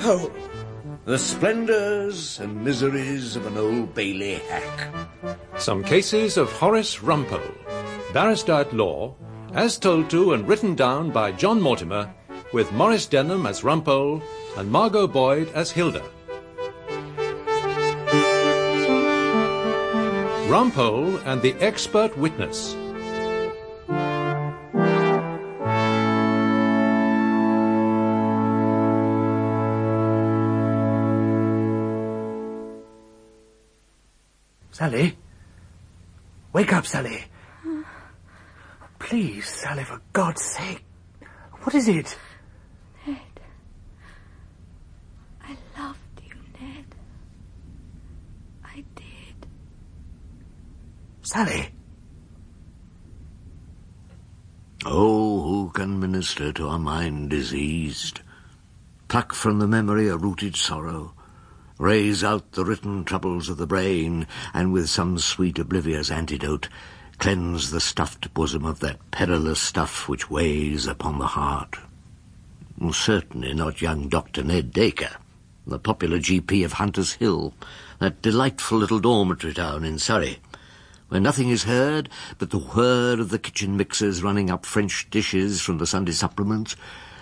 Rumpole. The splendours and miseries of an Old Bailey hack. Some cases of Horace Rumpole, barrister at law, as told to and written down by John Mortimer, with Maurice Denham as Rumpole and Margot Boyd as Hilda. Rumpole and the Expert Witness. Sally? Wake up, Sally. Please, Sally, for God's sake. What is it? Ned. I loved you, Ned. I did. Sally? Oh, who can minister to a mind diseased? Pluck from the memory a rooted sorrow, raze out the written troubles of the brain, and with some sweet oblivious antidote, cleanse the stuffed bosom of that perilous stuff which weighs upon the heart. Certainly not young Dr. Ned Dacre, the popular GP of Hunter's Hill, that delightful little dormitory town in Surrey, where nothing is heard but the whir of the kitchen mixers running up French dishes from the Sunday supplements,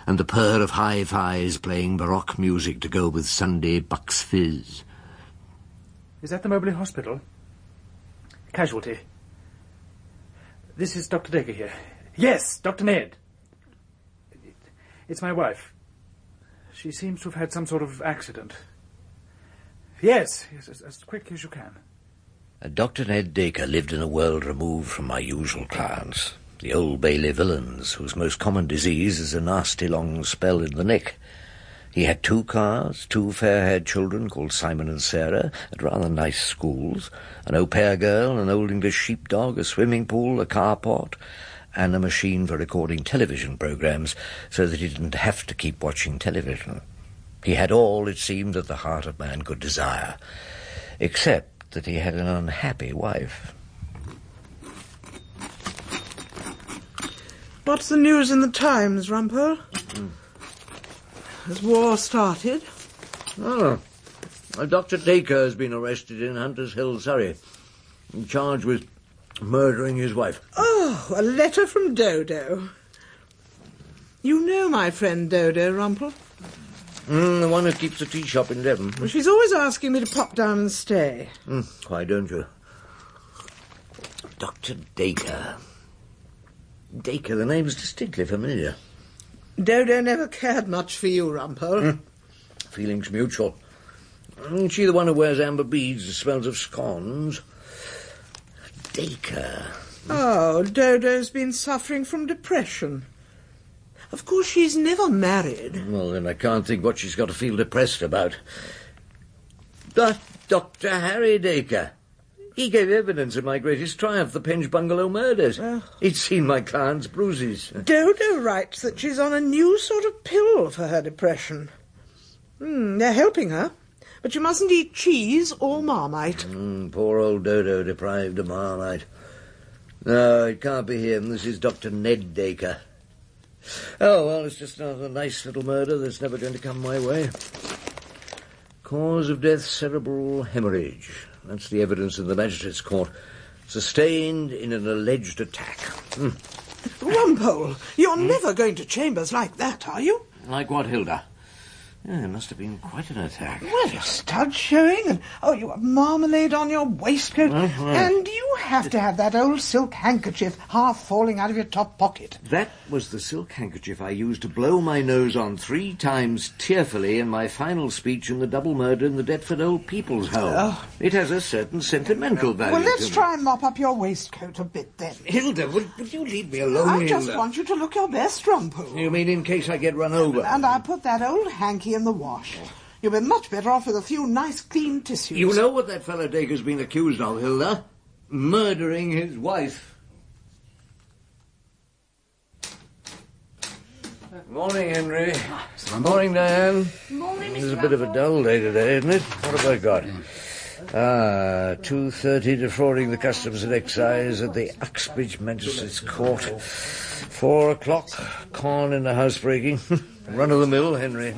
and the purr of hi-fis playing baroque music to go with Sunday Bucks Fizz. Is that the Mobley Hospital? Casualty. This is Dr. Dacre here. Yes, Dr. Ned. It's my wife. She seems to have had some sort of accident. Yes, yes as, as quick as you can. Uh, Dr. Ned Dacre lived in a world removed from my usual clients, the Old Bailey villains, whose most common disease is a nasty long spell in the neck. He had two cars, two fair-haired children called Simon and Sarah, at rather nice schools, an au pair girl, an old English sheepdog, a swimming pool, a carport, and a machine for recording television programs so that he didn't have to keep watching television. He had all, it seemed, that the heart of man could desire, except that he had an unhappy wife. What's the news in the Times, Rumpole? Has war started? Oh, uh, Dr. Dacre has been arrested in Hunter's Hill, Surrey, charged with murdering his wife. Oh, a letter from Dodo. You know my friend Dodo, Rumpole. Mm, the one who keeps the tea shop in Devon. Well, she's always asking me to pop down and stay. Mm, why don't you? Dr. Dacre. Dacre, the name's distinctly familiar. Dodo never cared much for you, Rumpole. Mm. Feelings mutual. Isn't she the one who wears amber beads and smells of scones? Dacre. Oh, Dodo's been suffering from depression. Of course, she's never married. Well, then I can't think what she's got to feel depressed about. But Dr. Harry Dacre. He gave evidence of my greatest triumph, the Penge Bungalow murders. Oh. He'd seen my client's bruises. Dodo writes that she's on a new sort of pill for her depression. Hmm, they're helping her. But you mustn't eat cheese or marmite. Mm, poor old Dodo deprived of marmite. No, it can't be him. This is Dr. Ned Dacre. Oh, well, it's just another nice little murder that's never going to come my way. Cause of death, cerebral hemorrhage. That's the evidence in the magistrate's court. Sustained in an alleged attack. Mm. Rumpole, you're never going to chambers like that, are you? Like what, Hilda? Yeah, it must have been quite an attack. Well, your stud showing, and oh, you have marmalade on your waistcoat, Well, well. and you have to have that old silk handkerchief half falling out of your top pocket. That was the silk handkerchief I used to blow my nose on three times tearfully in my final speech in the double murder in the Deptford Old People's Home. Oh. It has a certain sentimental value. Well, let's try and mop up your waistcoat a bit then. Hilda, would, would you leave me alone, I just want you to look your best, Rumpole. You mean in case I get run over? And I put that old hanky in the wash. You'll be much better off with a few nice clean tissues. You know what that fellow Dacre's been accused of, Hilda? Murdering his wife. Morning, Henry. Morning, Diane. Morning, It's a bit of a dull day today, isn't it? What have I got? Ah, 2.30 defrauding the Customs and Excise at the Uxbridge Magistrates Court. Four o'clock, corn in the housebreaking. Run of the mill, Henry.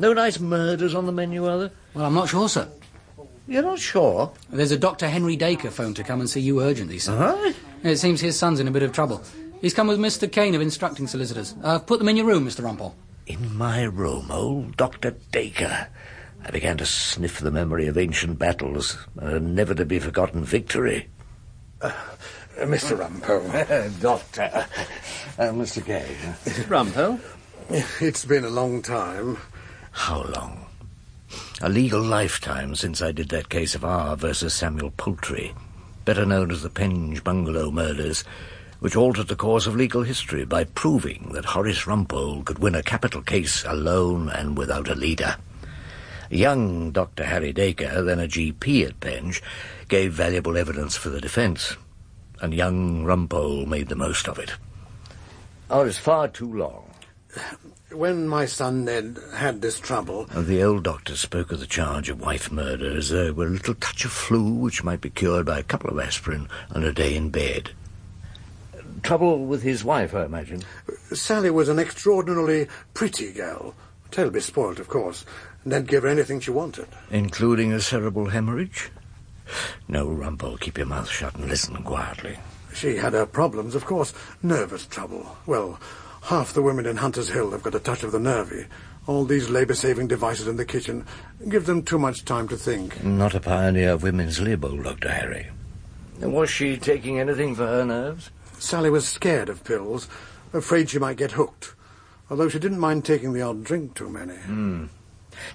No nice murders on the menu, are there? Well, I'm not sure, sir. You're not sure? There's a Dr. Henry Dacre phone to come and see you urgently, sir. Huh? It seems his son's in a bit of trouble. He's come with Mr. Kane of Instructing Solicitors. Uh, put them in your room, Mr. Rumpole. In my room, old Dr. Dacre. I began to sniff the memory of ancient battles and a never to be forgotten victory. Uh, Mr. Rumpole. Doctor. Uh, Mr. Kane. Rumpole? It's been a long time. How long? A legal lifetime since I did that case of R versus Samuel Poultry, better known as the Penge Bungalow murders, which altered the course of legal history by proving that Horace Rumpole could win a capital case alone and without a leader. Young Dr. Harry Dacre, then a GP at Penge, gave valuable evidence for the defence, and young Rumpole made the most of it. It's far too long. When my son Ned had this trouble... Uh, the old doctor spoke of the charge of wife murder as though it were a little touch of flu which might be cured by a couple of aspirin and a day in bed. Trouble with his wife, I imagine. Sally was an extraordinarily pretty girl. Terribly spoilt, of course. Ned gave her anything she wanted. Including a cerebral hemorrhage? No, Rumpole, keep your mouth shut and listen quietly. She had her problems, of course. Nervous trouble. Well, half the women in Hunter's Hill have got a touch of the nervy. All these labour-saving devices in the kitchen give them too much time to think. Not a pioneer of women's lib, old Dr. Harry. Was she taking anything for her nerves? Sally was scared of pills, afraid she might get hooked, although she didn't mind taking the odd drink too many. Hmm.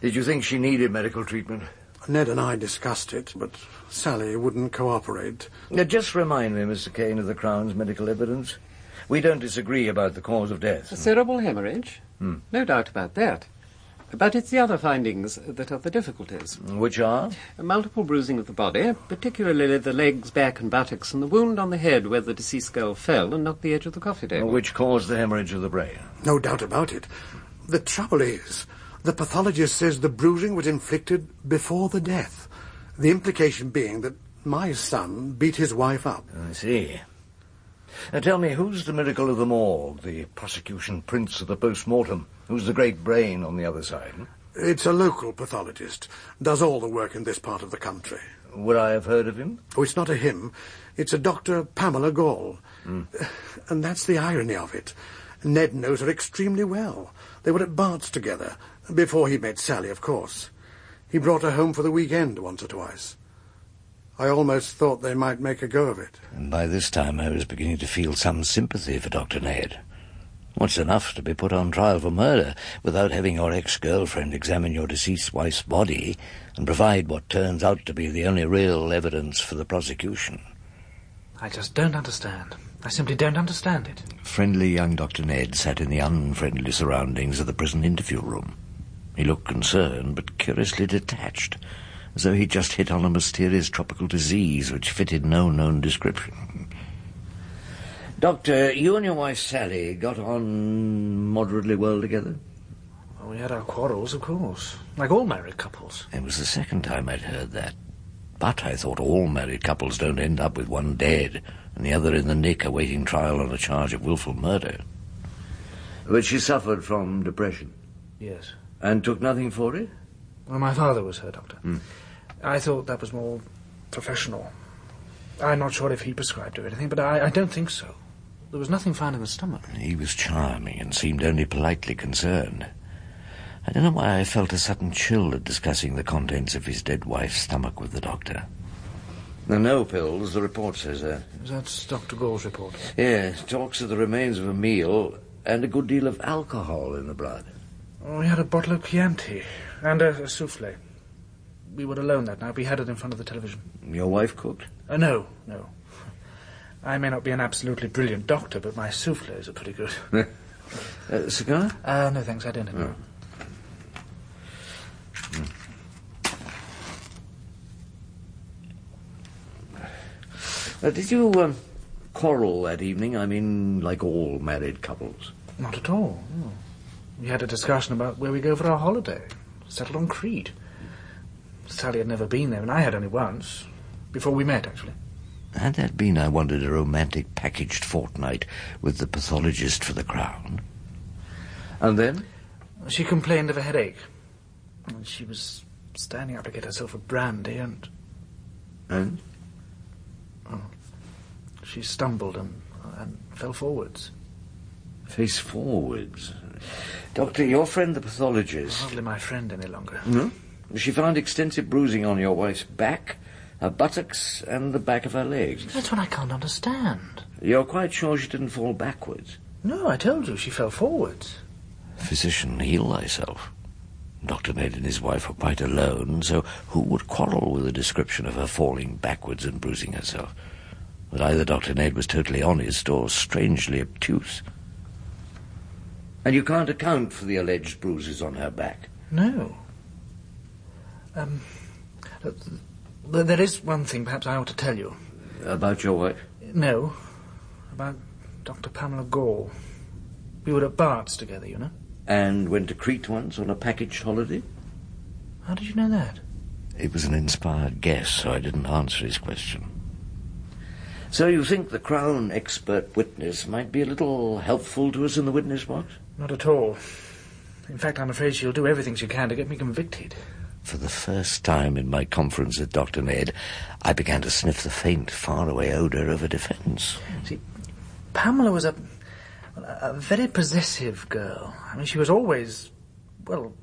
Did you think she needed medical treatment? Ned and I discussed it, but Sally wouldn't cooperate. Now, just remind me, Mr. Kane, of the Crown's medical evidence. We don't disagree about the cause of death. A cerebral hemorrhage? Hmm. No doubt about that. But it's the other findings that are the difficulties. Which are? Multiple bruising of the body, particularly the legs, back, and buttocks, and the wound on the head where the deceased girl fell and knocked the edge of the coffee table. Which caused the hemorrhage of the brain. No doubt about it. The trouble is, the pathologist says the bruising was inflicted before the death. The implication being that my son beat his wife up. I see. Now tell me, who's the miracle of them all? The prosecution prince of the post-mortem? Who's the great brain on the other side? It's a local pathologist. Does all the work in this part of the country. Would I have heard of him? Oh, it's not a him. It's a Dr. Pamela Gall. Mm. And that's the irony of it. Ned knows her extremely well. They were at Bart's together, before he met Sally, of course. He brought her home for the weekend once or twice. I almost thought they might make a go of it. And by this time I was beginning to feel some sympathy for Dr. Ned. What's enough to be put on trial for murder without having your ex-girlfriend examine your deceased wife's body and provide what turns out to be the only real evidence for the prosecution? I just don't understand. I simply don't understand it. Friendly young Dr. Ned sat in the unfriendly surroundings of the prison interview room. He looked concerned, but curiously detached, as though he'd just hit on a mysterious tropical disease which fitted no known description. Doctor, you and your wife Sally got on moderately well together? Well, we had our quarrels, of course, like all married couples. It was the second time I'd heard that. But I thought all married couples don't end up with one dead and the other in the nick awaiting trial on a charge of wilful murder. But she suffered from depression? Yes. And took nothing for it? Well, my father was her doctor. Hmm. I thought that was more professional. I'm not sure if he prescribed or anything, but I, I don't think so. There was nothing found in the stomach. He was charming and seemed only politely concerned. I don't know why I felt a sudden chill at discussing the contents of his dead wife's stomach with the doctor. There no pills, the report says that. That's Dr. Gall's report. Yes, talks of the remains of a meal and a good deal of alcohol in the blood. Oh, we had a bottle of Chianti and a, a souffle. We were alone that night. We had it in front of the television. Your wife cooked? Uh, no, no. I may not be an absolutely brilliant doctor, but my souffles are pretty good. uh, cigar? Uh, no, thanks. I don't have oh. Uh, did you um, quarrel that evening? I mean, like all married couples. Not at all. No. We had a discussion about where we go for our holiday. Settled on Crete. Sally had never been there, and I had only once. Before we met, actually. Had that been, I wondered, a romantic packaged fortnight with the pathologist for the Crown? And then? She complained of a headache. And she was standing up to get herself a brandy, and And? Oh, she stumbled and, and fell forwards. Face forwards. Doctor, your friend the pathologist. Hardly my friend any longer. No? She found extensive bruising on your wife's back, her buttocks, and the back of her legs. That's what I can't understand. You're quite sure she didn't fall backwards? No, I told you she fell forwards. Physician, heal thyself. Dr. Ned and his wife were quite alone, so who would quarrel with a description of her falling backwards and bruising herself? But either Dr. Ned was totally honest or strangely obtuse. And you can't account for the alleged bruises on her back. No. Um, th- th- there is one thing perhaps I ought to tell you. About your wife? No, about Dr. Pamela Gall. We were at Bart's together, you know. And went to Crete once on a package holiday? How did you know that? It was an inspired guess, so I didn't answer his question. So you think the Crown expert witness might be a little helpful to us in the witness box? Not at all. In fact, I'm afraid she'll do everything she can to get me convicted. For the first time in my conference with Dr. Ned, I began to sniff the faint, faraway odour of a defence. See, Pamela was a, a very possessive girl. I mean, she was always, well,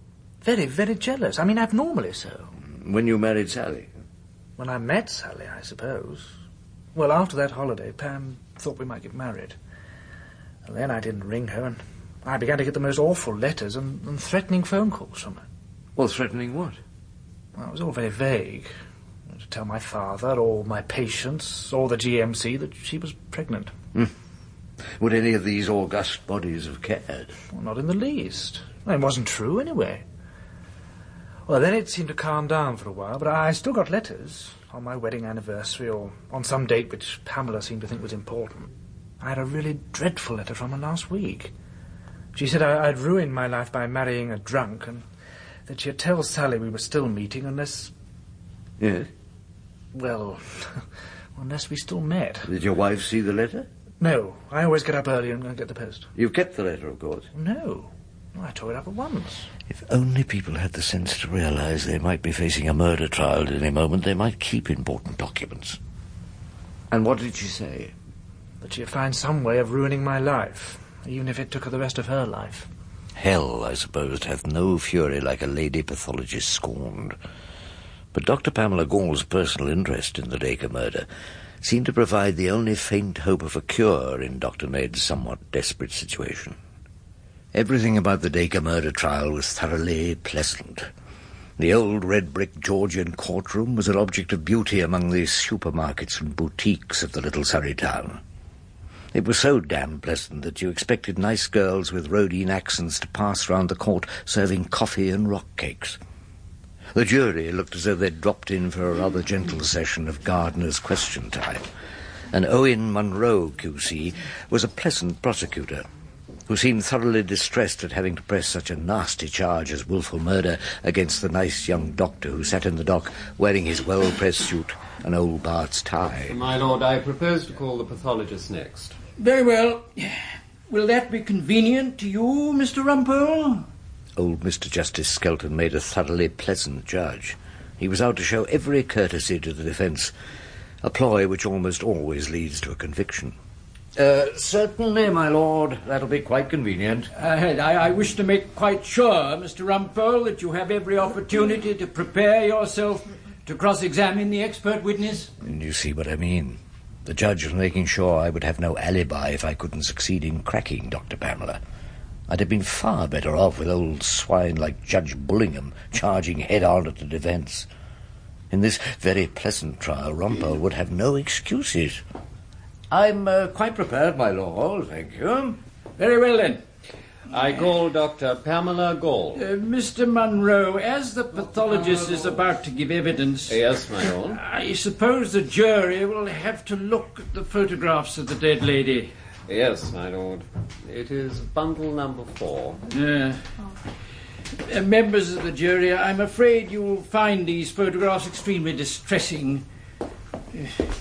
very, very jealous. I mean, abnormally so. When you married Sally? When I met Sally, I suppose. Well, after that holiday, Pam thought we might get married. And then I didn't ring her, and I began to get the most awful letters and, and threatening phone calls from her. Well, threatening what? Well, it was all very vague. To tell my father, or my patients, or the GMC that she was pregnant. Hmm. Would any of these august bodies have cared? Well, not in the least. It wasn't true, anyway. Well, then it seemed to calm down for a while, but I still got letters on my wedding anniversary or on some date which Pamela seemed to think was important. I had a really dreadful letter from her last week. She said I, I'd ruined my life by marrying a drunk and that she'd tell Sally we were still meeting unless, Yes. well, unless we still met. Did your wife see the letter? No, I always get up early and get the post. You've kept the letter, of course. No, I tore it up at once. If only people had the sense to realize they might be facing a murder trial at any moment, they might keep important documents. And what did she say? That she'd find some way of ruining my life, even if it took her the rest of her life. Hell, I suppose, hath no fury like a lady pathologist scorned. But Dr. Pamela Gall's personal interest in the Dacre murder seemed to provide the only faint hope of a cure in Dr. Ned's somewhat desperate situation. Everything about the Dacre murder trial was thoroughly pleasant. The old red brick Georgian courtroom was an object of beauty among the supermarkets and boutiques of the little Surrey town. It was so damn pleasant that you expected nice girls with Roedean accents to pass round the court serving coffee and rock cakes. The jury looked as though they'd dropped in for a rather gentle session of Gardeners' question time. And Owen Munro, QC, was a pleasant prosecutor who seemed thoroughly distressed at having to press such a nasty charge as wilful murder against the nice young doctor who sat in the dock wearing his well-pressed suit and old Bart's tie. My lord, I propose to call the pathologist next. Very well. Will that be convenient to you, Mr. Rumpole? Old Mr. Justice Skelton made a thoroughly pleasant judge. He was out to show every courtesy to the defence, a ploy which almost always leads to a conviction. Uh, certainly, my lord. That'll be quite convenient. I, I, I wish to make quite sure, Mr. Rumpole, that you have every opportunity to prepare yourself to cross-examine the expert witness. And you see what I mean. The judge was making sure I would have no alibi if I couldn't succeed in cracking Dr. Pamela. I'd have been far better off with old swine like Judge Bullingham charging head on at the defence. In this very pleasant trial, Rumpole would have no excuses. I'm uh, quite prepared, my lord, thank you. Very well, then. I call Dr. Pamela Gall. Uh, Mr. Munro, as the pathologist is about to give evidence, Yes, my lord. I suppose the jury will have to look at the photographs of the dead lady. Yes, my lord. It is bundle number four. Uh, uh, members of the jury, I'm afraid you'll find these photographs extremely distressing. Uh,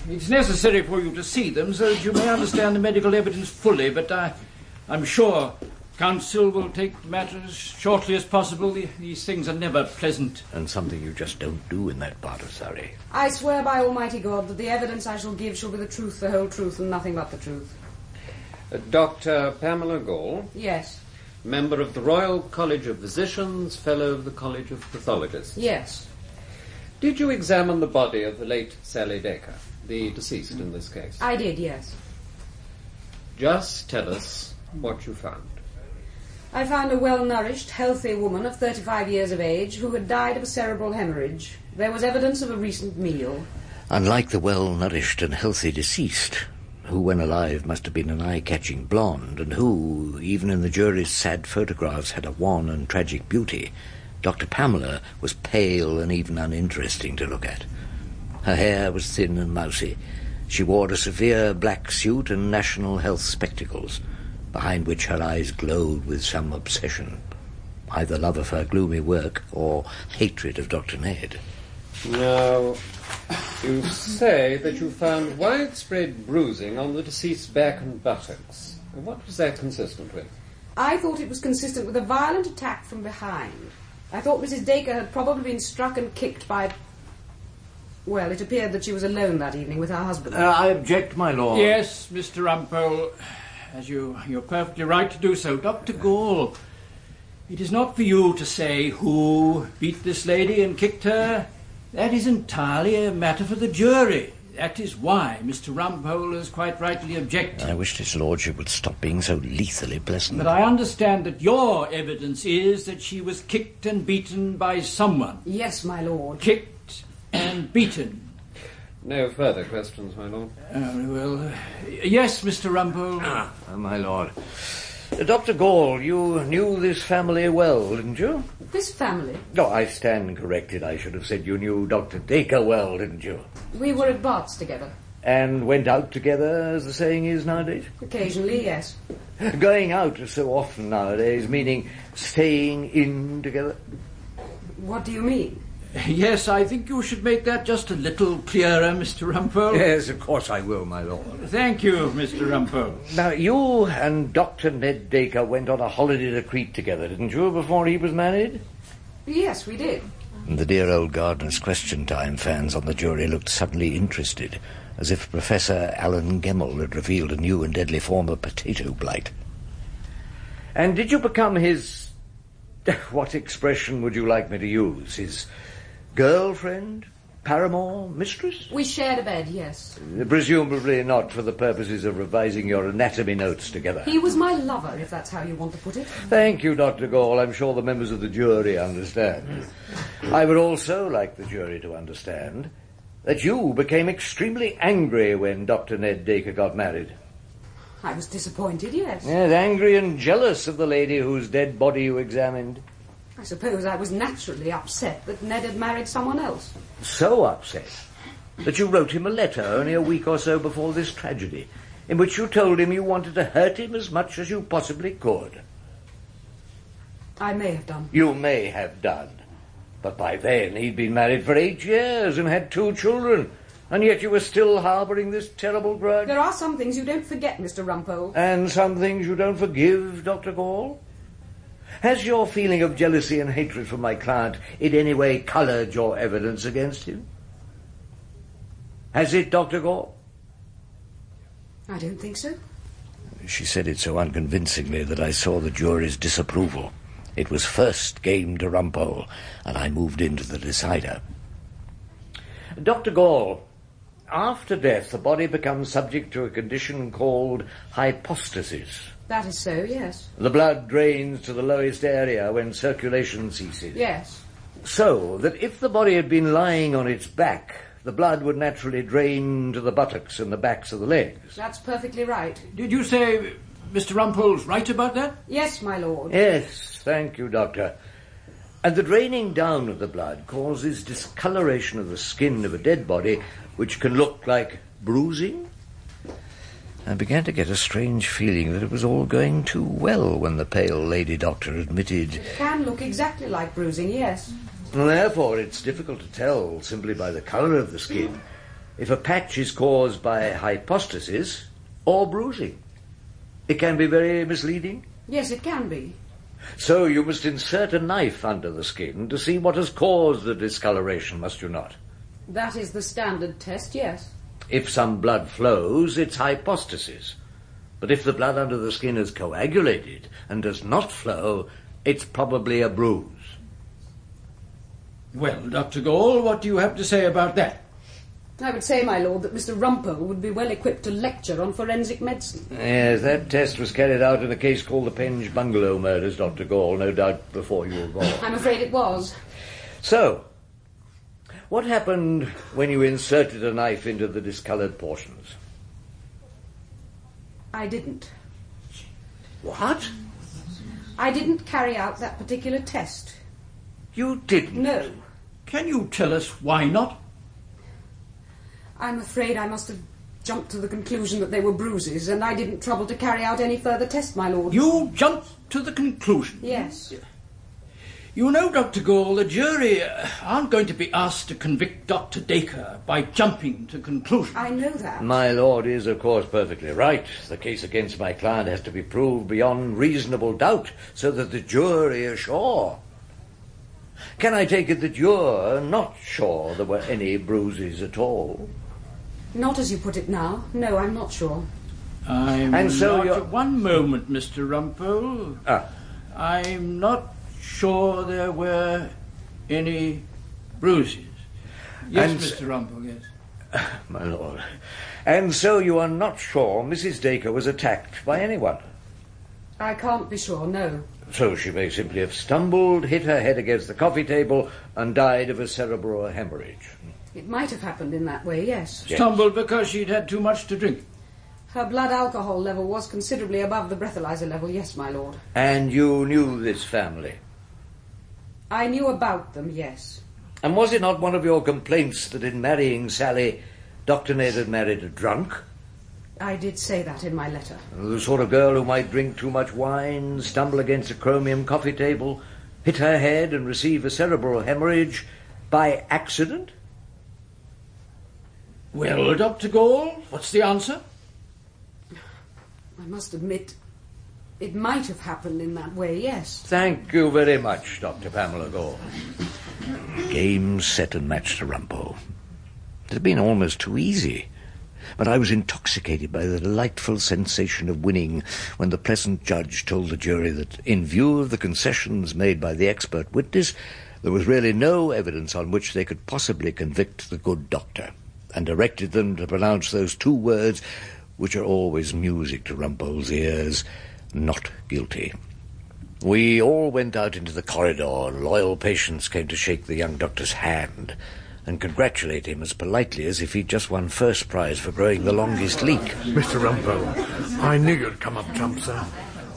It's necessary for you to see them so that you may understand the medical evidence fully, but I, I'm sure Counsel will take matters as shortly as possible. These things are never pleasant. And something you just don't do in that part of Surrey. I swear by Almighty God that the evidence I shall give shall be the truth, the whole truth, and nothing but the truth. Uh, Dr. Pamela Gall, Yes, member of the Royal College of Physicians, fellow of the College of Pathologists. yes. Did you examine the body of the late Sally Dacre, the deceased in this case? I did, yes. Just tell us what you found. I found a well nourished, healthy woman of 35 years of age who had died of a cerebral hemorrhage. There was evidence of a recent meal. Unlike the well-nourished and healthy deceased, who when alive must have been an eye-catching blonde, and who, even in the jury's sad photographs, had a wan and tragic beauty, Dr. Pamela was pale and even uninteresting to look at. Her hair was thin and mousy. She wore a severe black suit and national health spectacles, behind which her eyes glowed with some obsession, either love of her gloomy work or hatred of Dr. Ned. Now, you say that you found widespread bruising on the deceased's back and buttocks. What was that consistent with? I thought it was consistent with a violent attack from behind. I thought Mrs. Dacre had probably been struck and kicked by. Well, it appeared that she was alone that evening with her husband. Uh, I object, my lord. Yes, Mr. Rumpole, as you, you're perfectly right to do so. Dr. Gall, it is not for you to say who beat this lady and kicked her. That is entirely a matter for the jury. That is why Mr. Rumpole has quite rightly objected. I wished his lordship would stop being so lethally pleasant. But I understand that your evidence is that she was kicked and beaten by someone. Yes, my lord. Kicked and beaten. No further questions, my lord. Uh, well, uh, yes, Mr. Rumpole. Ah, my lord. Uh, Dr. Gall, you knew this family well, didn't you? This family, No, I stand corrected. I should have said you knew Dr. Dacre well, didn't you? we were at Bart's together. And went out together, as the saying is nowadays? Occasionally, yes. Going out so often nowadays, meaning staying in together? What do you mean? Yes, I think you should make that just a little clearer, Mr. Rumpole. Yes, of course I will, my lord. Thank you, Mr. Rumpole. Now, you and Dr. Ned Dacre went on a holiday to Crete together, didn't you, before he was married? Yes, we did. And the dear old gardener's question time fans on the jury looked suddenly interested, as if Professor Alan Gemmell had revealed a new and deadly form of potato blight. And did you become his. What expression would you like me to use? His girlfriend? Paramour? Mistress? We shared a bed, yes. Presumably not for the purposes of revising your anatomy notes together. He was my lover, if that's how you want to put it. Thank you, Dr. Gall. I'm sure the members of the jury understand. Mm. I would also like the jury to understand that you became extremely angry when Dr. Ned Dacre got married. I was disappointed, yes. Yes, angry and jealous of the lady whose dead body you examined. I suppose I was naturally upset that Ned had married someone else. So upset that you wrote him a letter only a week or so before this tragedy, in which you told him you wanted to hurt him as much as you possibly could. I may have done. You may have done. But by then he'd been married for eight years and had two children, and yet you were still harbouring this terrible grudge. There are some things you don't forget, Mr. Rumpole. And some things you don't forgive, Dr. Gall? Has your feeling of jealousy and hatred for my client in any way coloured your evidence against him? Has it, Dr. Gall? I don't think so. She said it so unconvincingly that I saw the jury's disapproval. It was first game to Rumpole, and I moved into the decider. Dr. Gall, after death, the body becomes subject to a condition called hypostasis. That is so, yes. The blood drains to the lowest area when circulation ceases. Yes. So that if the body had been lying on its back, the blood would naturally drain to the buttocks and the backs of the legs. That's perfectly right. Did you say Mr. Rumpole's right about that? Yes, my lord. Yes, thank you, Doctor. And the draining down of the blood causes discoloration of the skin of a dead body, which can look like bruising. I began to get a strange feeling that it was all going too well when the pale lady doctor admitted. It Can look exactly like bruising, yes. And therefore, it's difficult to tell simply by the colour of the skin if a patch is caused by hypostasis or bruising. It can be very misleading. Yes, it can be. So you must insert a knife under the skin to see what has caused the discoloration, must you not? That is the standard test, yes. If some blood flows, it's hypostasis. But if the blood under the skin is coagulated and does not flow, it's probably a bruise. Well, Dr. Gall, what do you have to say about that? I would say, my lord, that Mr. Rumpole would be well equipped to lecture on forensic medicine. Yes, that test was carried out in a case called the Penge Bungalow murders, Dr. Gall, no doubt before you were born. I'm afraid it was. So, what happened when you inserted a knife into the discoloured portions? I didn't. What? I didn't carry out that particular test. You didn't? No. Can you tell us why not? I'm afraid I must have jumped to the conclusion that they were bruises, and I didn't trouble to carry out any further test, my lord. You jumped to the conclusion? Yes. You know, Dr. Gall, the jury uh, aren't going to be asked to convict Dr. Dacre by jumping to conclusions. I know that. My lord is, of course, perfectly right. The case against my client has to be proved beyond reasonable doubt so that the jury are sure. Can I take it that you're not sure there were any bruises at all? Not as you put it now. No, I'm not sure. I'm And so not... you're- One moment, Mr. Rumpole. Ah. I'm not sure there were any bruises. Yes, And- Mr. Rumpole, yes. My lord. And so you are not sure Mrs. Dacre was attacked by anyone? I can't be sure, no. So she may simply have stumbled, hit her head against the coffee table, and died of a cerebral hemorrhage. It might have happened in that way, yes. Yes. Stumbled because she'd had too much to drink. Her blood alcohol level was considerably above the breathalyzer level, yes, my lord. And you knew this family? I knew about them, yes. And was it not one of your complaints that in marrying Sally, Dr. Ned had married a drunk? I did say that in my letter. The sort of girl who might drink too much wine, stumble against a chromium coffee table, hit her head and receive a cerebral hemorrhage by accident? Well, Dr. Gall, what's the answer? I must admit, it might have happened in that way, yes. Thank you very much, Dr. Pamela Gall. Game set and match to Rumpole. It had been almost too easy. But I was intoxicated by the delightful sensation of winning when the pleasant judge told the jury that, in view of the concessions made by the expert witness, there was really no evidence on which they could possibly convict the good doctor, and directed them to pronounce those two words which are always music to Rumpole's ears, not guilty. We all went out into the corridor. Loyal patients came to shake the young doctor's hand and congratulate him as politely as if he'd just won first prize for growing the longest leek. Mr. Rumpole, I knew you'd come up trumps, sir.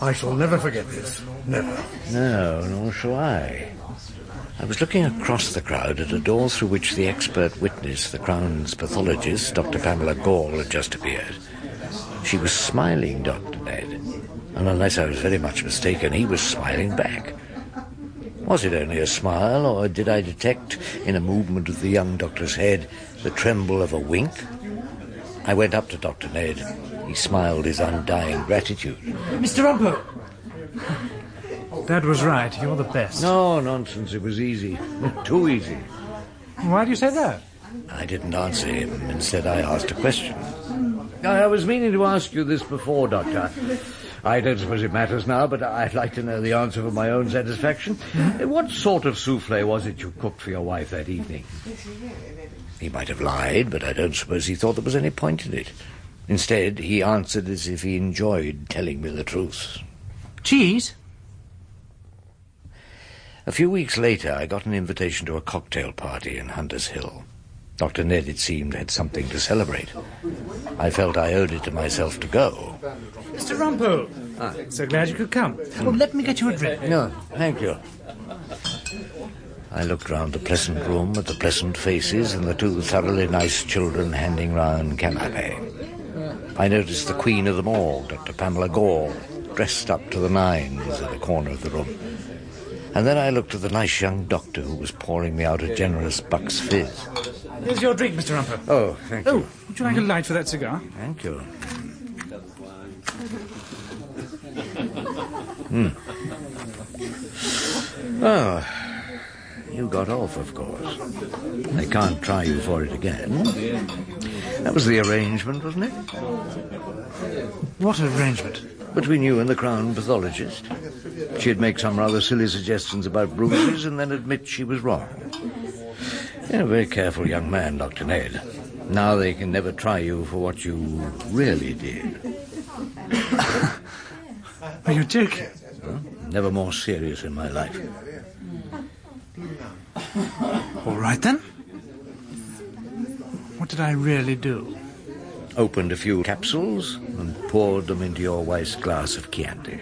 I shall never forget this. Never. No, nor shall I. I was looking across the crowd at a door through which the expert witness, the Crown's pathologist, Dr. Pamela Gall, had just appeared. She was smiling, Dr. Ned, and unless I was very much mistaken, he was smiling back. Was it only a smile, or did I detect in a movement of the young doctor's head the tremble of a wink? I went up to Dr. Ned. He smiled his undying gratitude. Mr. Rumpole! Dad was right. You're the best. No, nonsense. It was easy. Too easy. Why do you say that? I didn't answer him. Instead, I asked a question. I was meaning to ask you this before, Doctor. I don't suppose it matters now, but I'd like to know the answer for my own satisfaction. What sort of souffle was it you cooked for your wife that evening? He might have lied, but I don't suppose he thought there was any point in it. Instead, he answered as if he enjoyed telling me the truth. Cheese? A few weeks later, I got an invitation to a cocktail party in Hunters Hill. Dr. Ned, it seemed, had something to celebrate. I felt I owed it to myself to go. Mr. Rumpole! Ah. So glad you could come. Well, let me get you a drink. No, thank you. I looked round the pleasant room at the pleasant faces and the two thoroughly nice children handing round canapé. I noticed the queen of them all, Dr. Pamela Gall, dressed up to the nines at the corner of the room. And then I looked at the nice young doctor who was pouring me out a generous Buck's Fizz. Here's your drink, Mr. Rumpole. Oh, thank you. Oh, would you like a light for that cigar? Thank you. Hmm. Oh, you got off, of course. They can't try you for it again. That was the arrangement, wasn't it? What arrangement? Between you and the Crown pathologist. She'd make some rather silly suggestions about bruises and then admit she was wrong. You're a very careful young man, Dr. Ned. Now they can never try you for what you really did. Are you joking? Huh? Never more serious in my life. All right then. What did I really do? Opened a few capsules and poured them into your wife's glass of Chianti.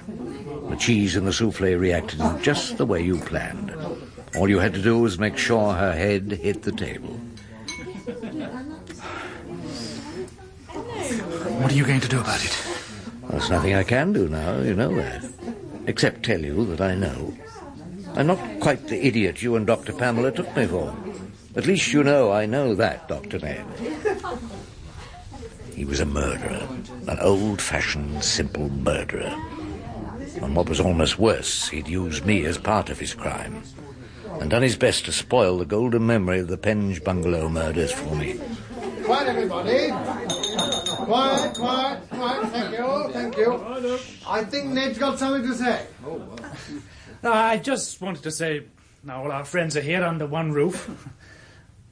The cheese and the souffle reacted in just the way you planned. All you had to do was make sure her head hit the table. What are you going to do about it? There's nothing I can do now, you know that. Except tell you that I know. I'm not quite the idiot you and Dr. Pamela took me for. At least you know I know that, Dr. Ned. He was a murderer. An old-fashioned, simple murderer. And what was almost worse, he'd used me as part of his crime. And done his best to spoil the golden memory of the Penge bungalow murders for me. Quiet, everybody. Quiet, quiet, quiet. Thank you, thank you. I think Ned's got something to say. Oh No, I just wanted to say, now all our friends are here under one roof,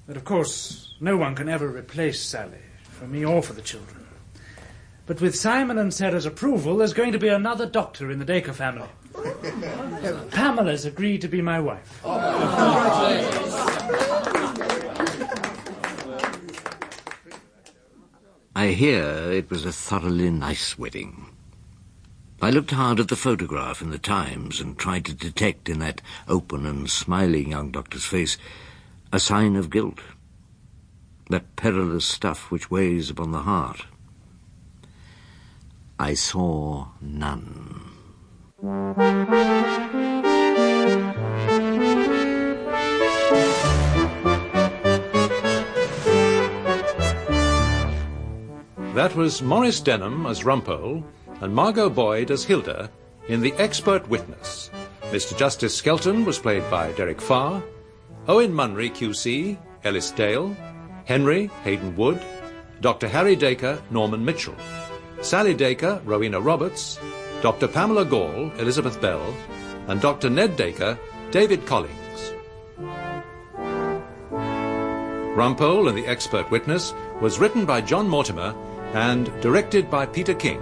that of course no one can ever replace Sally, for me or for the children. But with Simon and Sarah's approval, there's going to be another doctor in the Dacre family. Pamela's agreed to be my wife. Oh, I hear it was a thoroughly nice wedding. I looked hard at the photograph in the Times and tried to detect in that open and smiling young doctor's face a sign of guilt. That perilous stuff which weighs upon the heart. I saw none. That was Maurice Denham as Rumpole and Margot Boyd as Hilda in The Expert Witness. Mr. Justice Skelton was played by Derek Farr, Owen Munro QC, Ellis Dale, Henry Hayden Wood, Dr. Harry Dacre, Norman Mitchell, Sally Dacre, Rowena Roberts, Dr. Pamela Gall, Elizabeth Bell, and Dr. Ned Dacre, David Collings. Rumpole and the Expert Witness was written by John Mortimer and directed by Peter King.